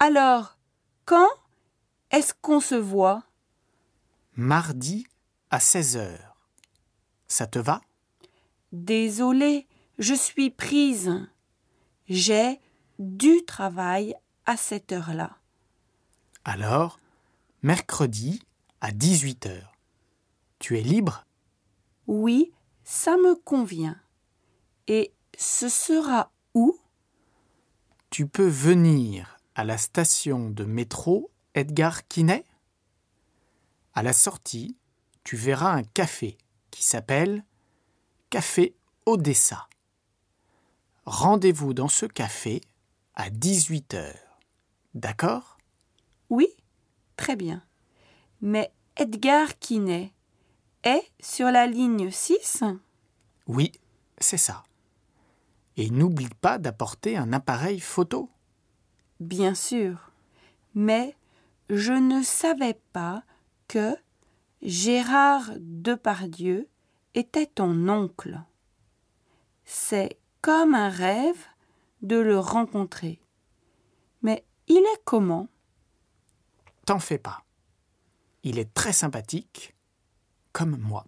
Alors, quand est-ce qu'on se voit? Mardi à 16 heures. Ça te va? Désolée, je suis prise. J'ai du travail à cette heure-là. Alors, mercredi à 18 heures. Tu es libre? Oui, ça me convient. Et ce sera où? Tu peux venir à la station de métro Edgar Quinet? À la sortie, tu verras un café qui s'appelle Café Odessa. Rendez-vous dans ce café à 18 heures. D'accord? Oui, très bien. Mais Edgar Quinet est sur la ligne 6 Oui, c'est ça. Et n'oublie pas d'apporter un appareil photo. Bien sûr. Mais je ne savais pas que Gérard Depardieu était ton oncle. C'est comme un rêve de le rencontrer. Mais il est comment? T'en fais pas. Il est très sympathique, comme moi.